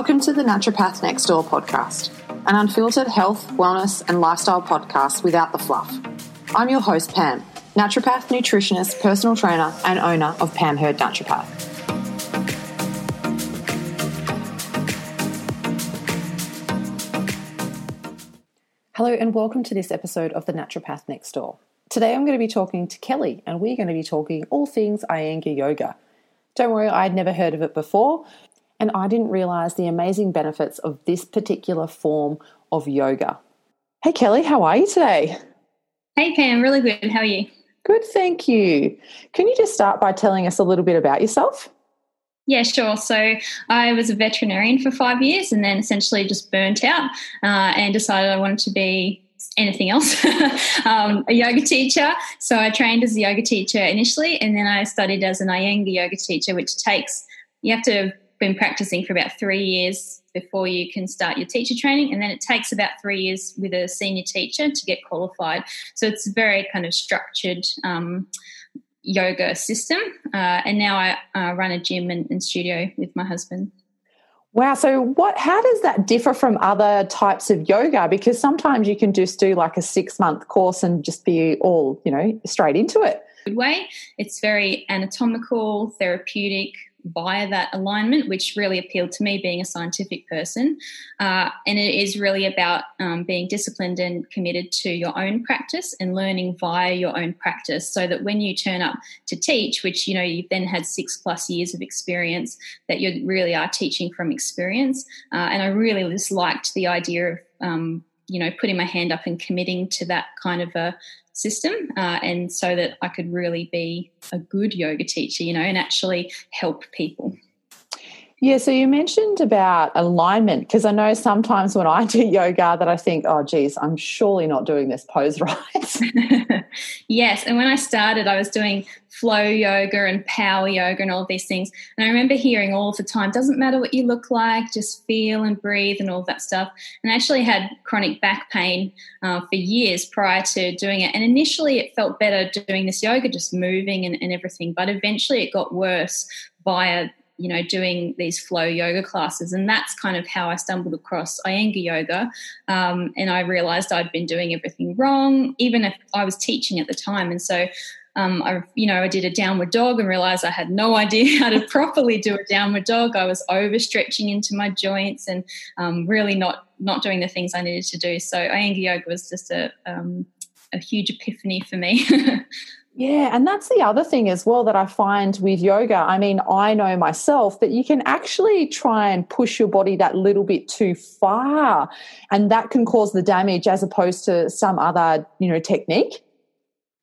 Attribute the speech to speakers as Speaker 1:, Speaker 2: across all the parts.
Speaker 1: Welcome to the Naturopath Next Door podcast, an unfiltered health, wellness, and lifestyle podcast without the fluff. I'm your host, Pam, naturopath, nutritionist, personal trainer, and owner of Pam Hird Naturopath. Hello, and welcome to this episode of the Naturopath Next Door. Today I'm going to be talking to Kelly, and we're going to be talking all things Iyengar Yoga. Don't worry, I'd never heard of it before, and I didn't realize the amazing benefits of this particular form of yoga. Hey, Kelly, how are you today?
Speaker 2: Hey, Pam, really good. How are you?
Speaker 1: Good, thank you. Can you just start by telling us a little bit about yourself?
Speaker 2: Yeah, sure. So I was a veterinarian for five years and then essentially just burnt out uh, and decided I wanted to be anything else, um, a yoga teacher. So I trained as a yoga teacher initially and then I studied as an Iyengar yoga teacher, which takes, you have to been practicing for about three years before you can start your teacher training, and then it takes about three years with a senior teacher to get qualified. So it's a very kind of structured um, yoga system. Uh, and now I uh, run a gym and, and studio with my husband.
Speaker 1: Wow. So what how does that differ from other types of yoga? Because sometimes you can just do like a six month course and just be all, you know, straight into it.
Speaker 2: Good way. It's very anatomical, therapeutic, via that alignment, which really appealed to me being a scientific person. Uh, and it is really about um, being disciplined and committed to your own practice and learning via your own practice so that when you turn up to teach, which you know you've then had six plus years of experience, that you really are teaching from experience. Uh, and I really just liked the idea of um, you know putting my hand up and committing to that kind of a system uh, and so that I could really be a good yoga teacher, you know, and actually help people.
Speaker 1: Yeah, so you mentioned about alignment because I know sometimes when I do yoga that I think, oh, geez, I'm surely not doing this pose right.
Speaker 2: yes, and when I started, I was doing flow yoga and power yoga and all these things. And I remember hearing all the time, doesn't matter what you look like, just feel and breathe and all that stuff. And I actually had chronic back pain uh, for years prior to doing it. And initially, it felt better doing this yoga, just moving and, and everything. But eventually, it got worse via you know, doing these flow yoga classes. And that's kind of how I stumbled across Iyengar yoga. Um, and I realized I'd been doing everything wrong, even if I was teaching at the time. And so um, I, you know, I did a downward dog and realized I had no idea how to properly do a downward dog. I was overstretching into my joints and um, really not not doing the things I needed to do. So Iyengar yoga was just a um, a huge epiphany for me.
Speaker 1: Yeah, and that's the other thing as well that I find with yoga. I mean, I know myself that you can actually try and push your body that little bit too far, and that can cause the damage as opposed to some other, you know, technique.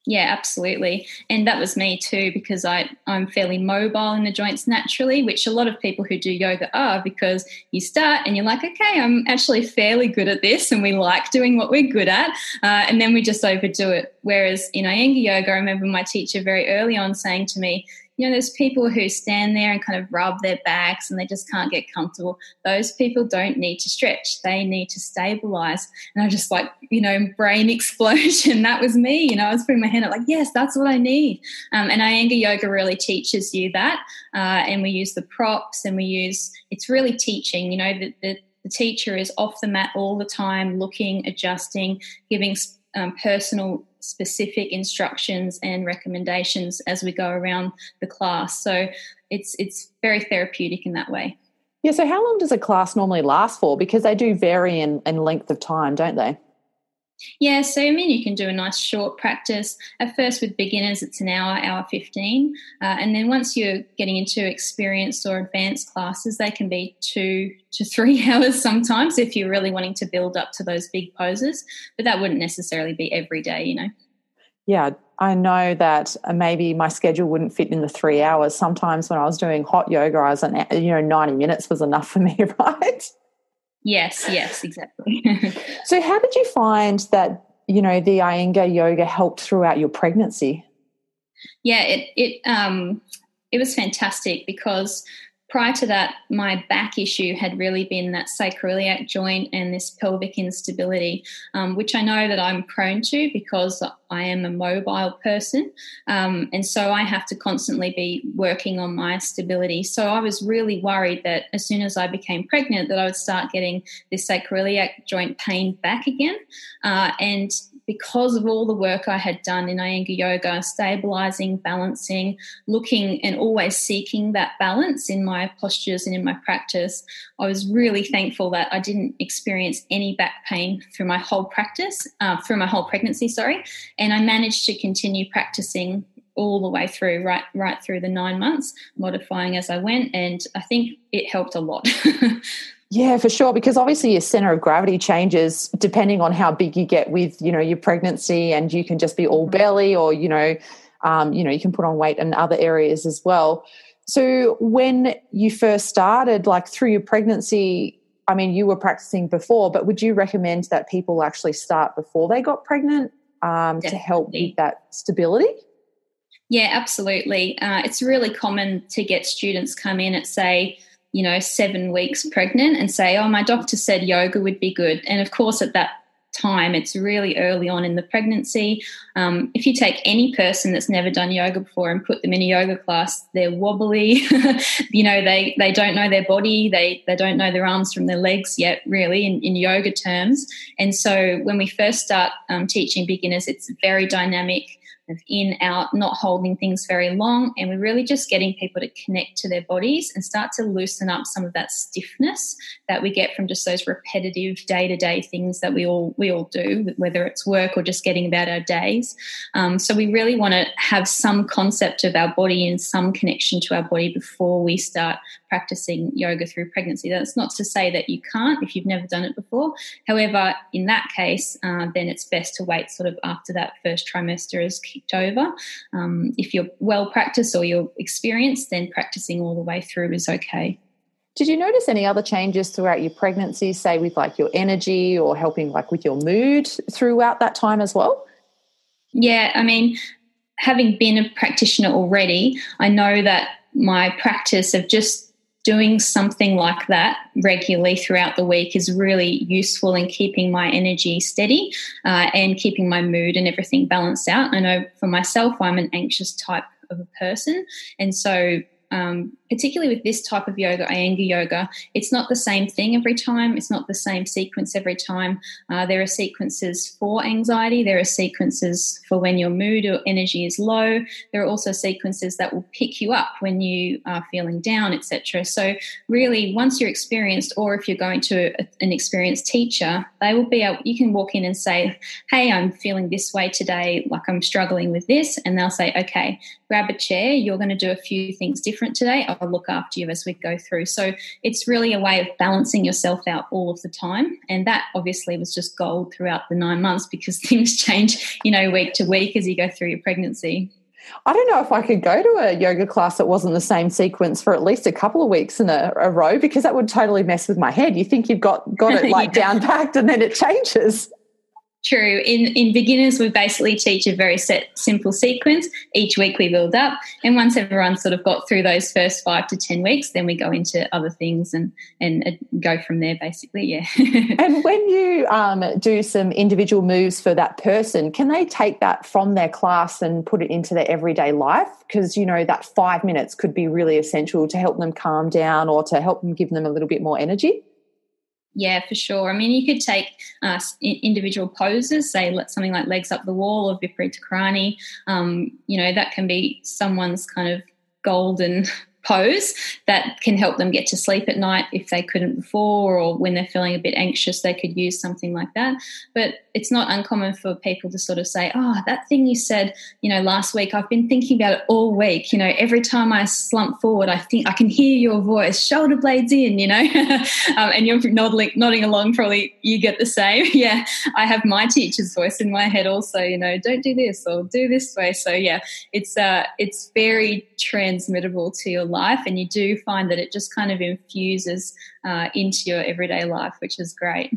Speaker 2: Yeah, absolutely. And that was me too, because I, I'm fairly mobile in the joints naturally, which a lot of people who do yoga are, because you start and you're like, okay, I'm actually fairly good at this, and we like doing what we're good at. Uh, and then we just overdo it. Whereas in Iyengar yoga, I remember my teacher very early on saying to me, you know, there's people who stand there and kind of rub their backs and they just can't get comfortable. Those people don't need to stretch, they need to stabilize. And I just like, you know, brain explosion. that was me. You know, I was putting my hand up like, yes, that's what I need. Um, and Iyengar yoga really teaches you that. Uh, and we use the props and we use, it's really teaching, you know, the, the, the teacher is off the mat all the time, looking, adjusting, giving um, personal specific instructions and recommendations as we go around the class. So it's it's very therapeutic in that way.
Speaker 1: Yeah. So how long does a class normally last for? Because they do vary in, in length of time, don't they?
Speaker 2: Yeah, so I mean, you can do a nice short practice. At first, with beginners, it's an hour, hour 15. Uh, and then once you're getting into experienced or advanced classes, they can be two to three hours sometimes if you're really wanting to build up to those big poses. But that wouldn't necessarily be every day, you know.
Speaker 1: Yeah, I know that uh, maybe my schedule wouldn't fit in the three hours. Sometimes when I was doing hot yoga, I was an, you know, 90 minutes was enough for me, right?
Speaker 2: Yes, yes, exactly.
Speaker 1: so, how did you find that you know the Iyengar yoga helped throughout your pregnancy?
Speaker 2: Yeah, it it um, it was fantastic because prior to that, my back issue had really been that sacroiliac joint and this pelvic instability, um, which I know that I'm prone to because I am a mobile person. Um, and so I have to constantly be working on my stability. So I was really worried that as soon as I became pregnant, that I would start getting this sacroiliac joint pain back again. Uh, and because of all the work I had done in Iyengar yoga, stabilizing, balancing, looking and always seeking that balance in my postures and in my practice, I was really thankful that I didn't experience any back pain through my whole practice, uh, through my whole pregnancy, sorry. And I managed to continue practicing all the way through, right, right through the nine months, modifying as I went. And I think it helped a lot.
Speaker 1: Yeah, for sure. Because obviously your center of gravity changes depending on how big you get with, you know, your pregnancy, and you can just be all mm-hmm. belly, or you know, um, you know, you can put on weight in other areas as well. So when you first started, like through your pregnancy, I mean, you were practicing before, but would you recommend that people actually start before they got pregnant um, to help with that stability?
Speaker 2: Yeah, absolutely. Uh, it's really common to get students come in and say you know, seven weeks pregnant and say, oh, my doctor said yoga would be good. And of course, at that time, it's really early on in the pregnancy. Um, if you take any person that's never done yoga before and put them in a yoga class, they're wobbly. you know, they, they don't know their body, they, they don't know their arms from their legs yet, really, in, in yoga terms. And so when we first start um, teaching beginners, it's very dynamic of in, out, not holding things very long. And we're really just getting people to connect to their bodies and start to loosen up some of that stiffness that we get from just those repetitive day to day things that we all we all do, whether it's work or just getting about our days. Um, so we really want to have some concept of our body and some connection to our body before we start practicing yoga through pregnancy. That's not to say that you can't if you've never done it before. However, in that case, uh, then it's best to wait sort of after that first trimester is kicked over. Um, if you're well practiced or you're experienced, then practicing all the way through is okay.
Speaker 1: Did you notice any other changes throughout your pregnancy, say with like your energy or helping like with your mood throughout that time as well?
Speaker 2: Yeah, I mean, having been a practitioner already, I know that my practice of just doing something like that regularly throughout the week is really useful in keeping my energy steady uh, and keeping my mood and everything balanced out. I know for myself, I'm an anxious type of a person. And so um, particularly with this type of yoga, Iyengar yoga, it's not the same thing every time. It's not the same sequence every time. Uh, there are sequences for anxiety. There are sequences for when your mood or energy is low. There are also sequences that will pick you up when you are feeling down, etc. So really, once you're experienced, or if you're going to a, an experienced teacher, they will be able. You can walk in and say, "Hey, I'm feeling this way today. Like I'm struggling with this," and they'll say, "Okay, grab a chair. You're going to do a few things different today. I'll look after you as we go through. So it's really a way of balancing yourself out all of the time. And that obviously was just gold throughout the nine months because things change, you know, week to week as you go through your pregnancy.
Speaker 1: I don't know if I could go to a yoga class that wasn't the same sequence for at least a couple of weeks in a, a row because that would totally mess with my head. You think you've got got it like yeah. down packed and then it changes.
Speaker 2: True. In in beginners, we basically teach a very set, simple sequence. Each week we build up, and once everyone's sort of got through those first five to ten weeks, then we go into other things and and go from there. Basically, yeah.
Speaker 1: and when you um, do some individual moves for that person, can they take that from their class and put it into their everyday life? Because you know that five minutes could be really essential to help them calm down or to help them give them a little bit more energy.
Speaker 2: Yeah, for sure. I mean, you could take uh, individual poses, say something like legs up the wall or Viparita Karani. Um, you know, that can be someone's kind of golden pose that can help them get to sleep at night if they couldn't before, or when they're feeling a bit anxious, they could use something like that. But it's not uncommon for people to sort of say, Oh, that thing you said, you know, last week, I've been thinking about it all week. You know, every time I slump forward, I think I can hear your voice, shoulder blades in, you know, um, and you're nodding, nodding along, probably you get the same. yeah, I have my teacher's voice in my head also, you know, don't do this or do this way. So, yeah, it's, uh, it's very transmittable to your life life, and you do find that it just kind of infuses uh, into your everyday life, which is great.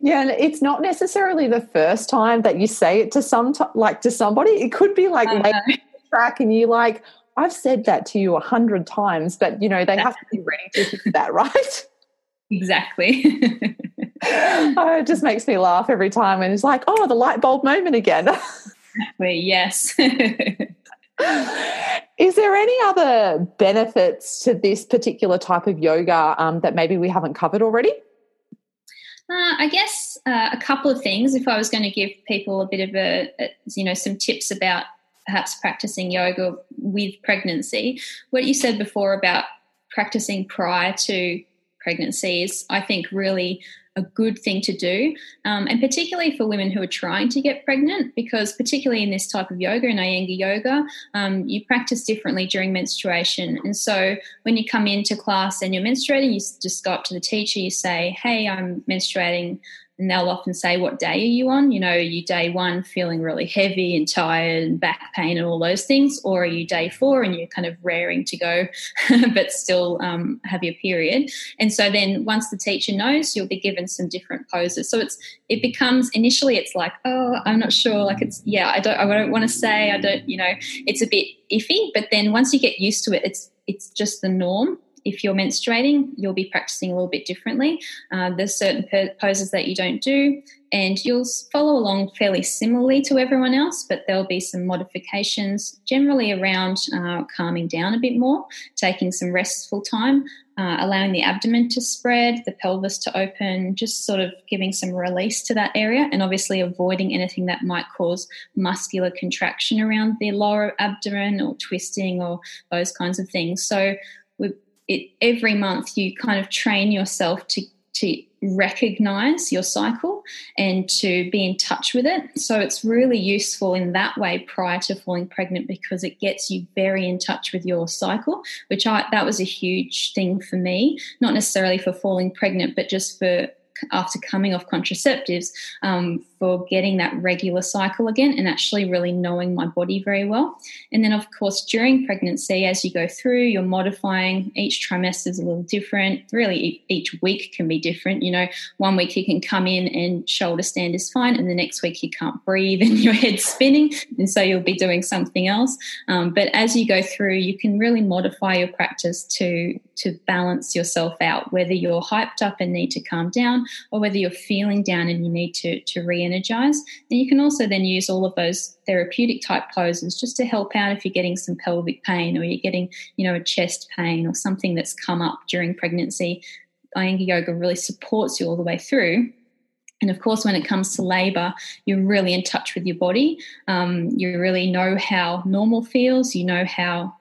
Speaker 1: Yeah, and it's not necessarily the first time that you say it to some like to somebody. It could be like track, and you like, I've said that to you a hundred times, but you know, they have to be ready to hear that, right?
Speaker 2: Exactly.
Speaker 1: oh, it just makes me laugh every time. And it's like, oh, the light bulb moment again.
Speaker 2: exactly, yes.
Speaker 1: Is there any other benefits to this particular type of yoga um, that maybe we haven't covered already?
Speaker 2: Uh, I guess uh, a couple of things. If I was going to give people a bit of a, a, you know, some tips about perhaps practicing yoga with pregnancy, what you said before about practicing prior to pregnancy is, I think, really a good thing to do, um, and particularly for women who are trying to get pregnant, because particularly in this type of yoga, in Iyengar yoga, um, you practice differently during menstruation. And so when you come into class and you're menstruating, you just go up to the teacher, you say, Hey, I'm menstruating and they'll often say, What day are you on? You know, are you day one feeling really heavy and tired and back pain and all those things? Or are you day four and you're kind of raring to go, but still um, have your period? And so then once the teacher knows, you'll be given some different poses. So it's, it becomes initially, it's like, Oh, I'm not sure. Like it's, yeah, I don't, I don't want to say, I don't, you know, it's a bit iffy. But then once you get used to it, it's, it's just the norm if you're menstruating, you'll be practicing a little bit differently. Uh, there's certain poses that you don't do, and you'll follow along fairly similarly to everyone else, but there'll be some modifications generally around uh, calming down a bit more, taking some restful time, uh, allowing the abdomen to spread, the pelvis to open, just sort of giving some release to that area, and obviously avoiding anything that might cause muscular contraction around the lower abdomen or twisting or those kinds of things. So it, every month you kind of train yourself to to recognize your cycle and to be in touch with it. So it's really useful in that way prior to falling pregnant because it gets you very in touch with your cycle, which I that was a huge thing for me, not necessarily for falling pregnant, but just for after coming off contraceptives um, for getting that regular cycle again and actually really knowing my body very well. And then, of course, during pregnancy, as you go through, you're modifying. Each trimester is a little different. Really, each week can be different. You know, one week you can come in and shoulder stand is fine, and the next week you can't breathe and your head's spinning, and so you'll be doing something else. Um, but as you go through, you can really modify your practice to to balance yourself out, whether you're hyped up and need to calm down, or whether you're feeling down and you need to to re energize. And you can also then use all of those therapeutic type poses just to help out if you're getting some pelvic pain or you're getting, you know, a chest pain or something that's come up during pregnancy. Iyengar yoga really supports you all the way through. And of course, when it comes to labor, you're really in touch with your body. Um, you really know how normal feels. You know how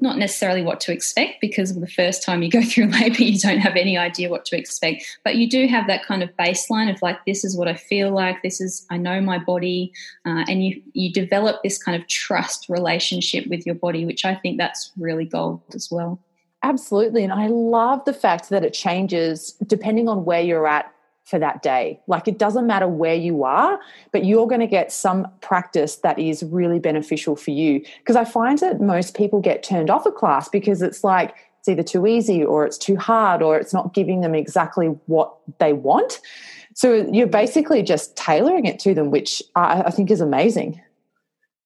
Speaker 2: not necessarily what to expect because the first time you go through labor, you don't have any idea what to expect. But you do have that kind of baseline of like, this is what I feel like, this is, I know my body. Uh, and you, you develop this kind of trust relationship with your body, which I think that's really gold as well.
Speaker 1: Absolutely. And I love the fact that it changes depending on where you're at for that day. Like it doesn't matter where you are, but you're going to get some practice that is really beneficial for you. Because I find that most people get turned off a class because it's like it's either too easy or it's too hard or it's not giving them exactly what they want. So you're basically just tailoring it to them, which I, I think is amazing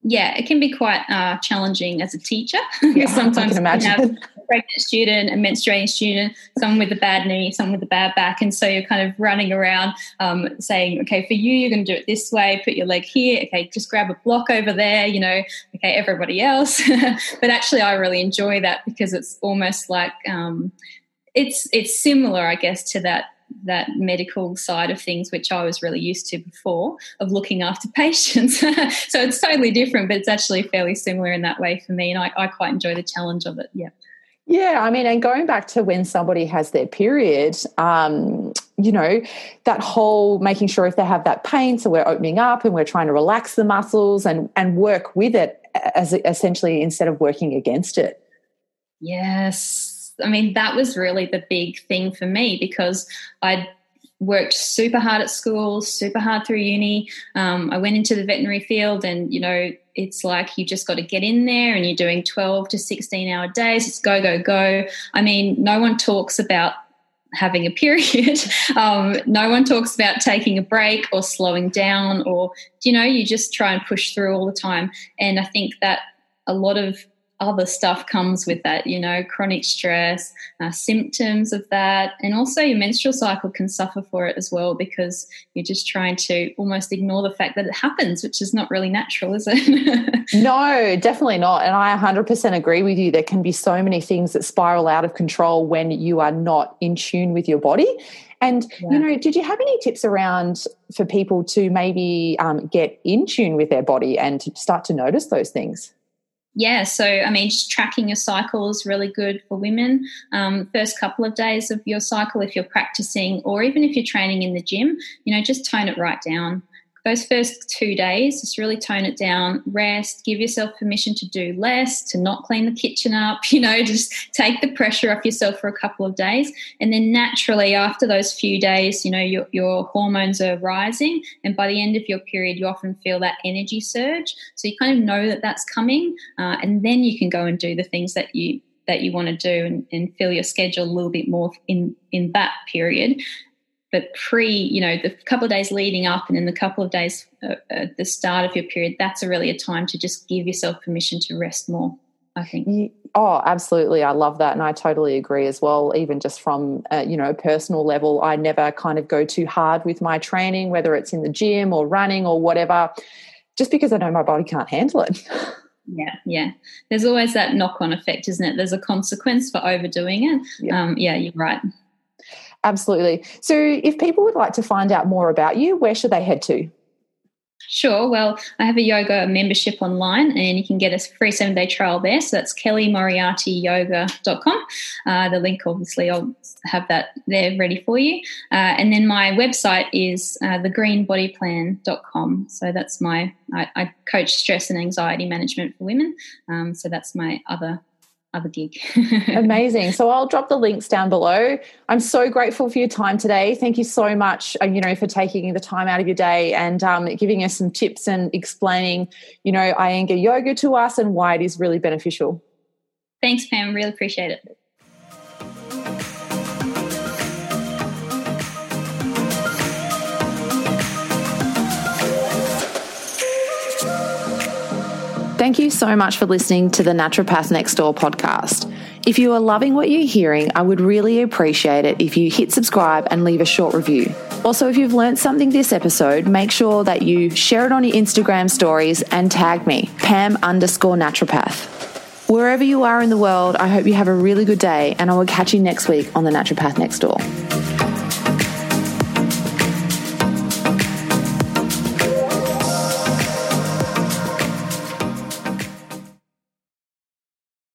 Speaker 2: yeah, it can be quite uh, challenging as a teacher. Yeah, sometimes you have a pregnant student, a menstruating student, someone with a bad knee, someone with a bad back, and so you're kind of running around um, saying, "Okay, for you, you're going to do it this way. Put your leg here. Okay, just grab a block over there. You know, okay, everybody else." but actually, I really enjoy that because it's almost like um, it's it's similar, I guess, to that that medical side of things, which I was really used to before, of looking after patients. so it's totally different, but it's actually fairly similar in that way for me. And I, I quite enjoy the challenge of it. Yeah.
Speaker 1: Yeah, I mean, and going back to when somebody has their period, um, you know, that whole making sure if they have that pain, so we're opening up and we're trying to relax the muscles and and work with it as essentially instead of working against it.
Speaker 2: Yes, I mean, that was really the big thing for me because I'd worked super hard at school, super hard through uni. Um, I went into the veterinary field, and you know, it's like you just got to get in there and you're doing 12 to 16 hour days. It's go, go, go. I mean, no one talks about having a period. um, no one talks about taking a break or slowing down, or you know, you just try and push through all the time. And I think that a lot of other stuff comes with that, you know, chronic stress, uh, symptoms of that, and also your menstrual cycle can suffer for it as well because you're just trying to almost ignore the fact that it happens, which is not really natural, is it?
Speaker 1: no, definitely not. And I 100% agree with you. There can be so many things that spiral out of control when you are not in tune with your body. And, yeah. you know, did you have any tips around for people to maybe um, get in tune with their body and to start to notice those things?
Speaker 2: Yeah, so I mean, just tracking your cycle is really good for women. Um, first couple of days of your cycle, if you're practicing, or even if you're training in the gym, you know, just tone it right down those first two days, just really tone it down, rest, give yourself permission to do less, to not clean the kitchen up, you know, just take the pressure off yourself for a couple of days. And then naturally, after those few days, you know, your, your hormones are rising. And by the end of your period, you often feel that energy surge. So you kind of know that that's coming. Uh, and then you can go and do the things that you that you want to do and, and fill your schedule a little bit more in in that period but pre, you know, the couple of days leading up and then the couple of days uh, at the start of your period, that's a really a time to just give yourself permission to rest more. I think.
Speaker 1: Oh, absolutely. I love that. And I totally agree as well. Even just from, uh, you know, personal level, I never kind of go too hard with my training, whether it's in the gym or running or whatever, just because I know my body can't handle it.
Speaker 2: Yeah, yeah. There's always that knock on effect, isn't it? There's a consequence for overdoing it. Yeah, um, yeah you're right.
Speaker 1: Absolutely. So, if people would like to find out more about you, where should they head to?
Speaker 2: Sure. Well, I have a yoga membership online and you can get a free seven day trial there. So that's kellymoriartyyoga.com. Uh, the link, obviously, I'll have that there ready for you. Uh, and then my website is uh, thegreenbodyplan.com. So that's my, I, I, coach stress and anxiety management for women. Um, so that's my other other gig.
Speaker 1: Amazing. So I'll drop the links down below. I'm so grateful for your time today. Thank you so much, uh, you know, for taking the time out of your day and um, giving us some tips and explaining, you know, Iyengar yoga to us and why it is really beneficial.
Speaker 2: Thanks, Pam. Really appreciate it.
Speaker 1: Thank you so much for listening to the Naturopath Next Door podcast. If you are loving what you're hearing, I would really appreciate it if you hit subscribe and leave a short review. Also, if you've learned something this episode, make sure that you share it on your Instagram stories and tag me, Pam underscore naturopath. Wherever you are in the world, I hope you have a really good day and I will catch you next week on the Naturopath Next Door.